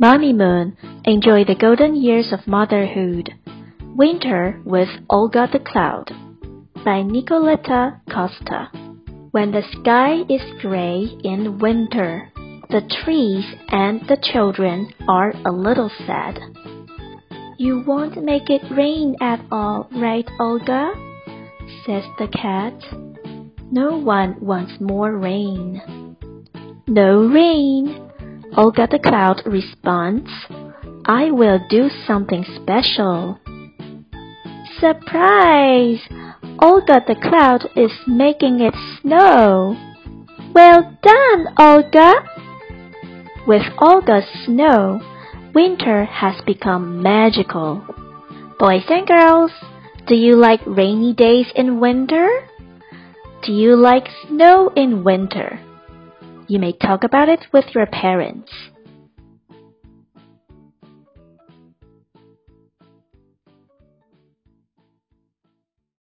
Mamimoon enjoy the golden years of motherhood. Winter with Olga the Cloud by Nicoletta Costa. When the sky is gray in winter, the trees and the children are a little sad. You won't make it rain at all, right, Olga? says the cat. No one wants more rain. No rain, Olga the Cloud responds. I will do something special. Surprise! Olga the Cloud is making it snow. Well done, Olga! With Olga's snow, winter has become magical. Boys and girls, do you like rainy days in winter? Do you like snow in winter? You may talk about it with your parents.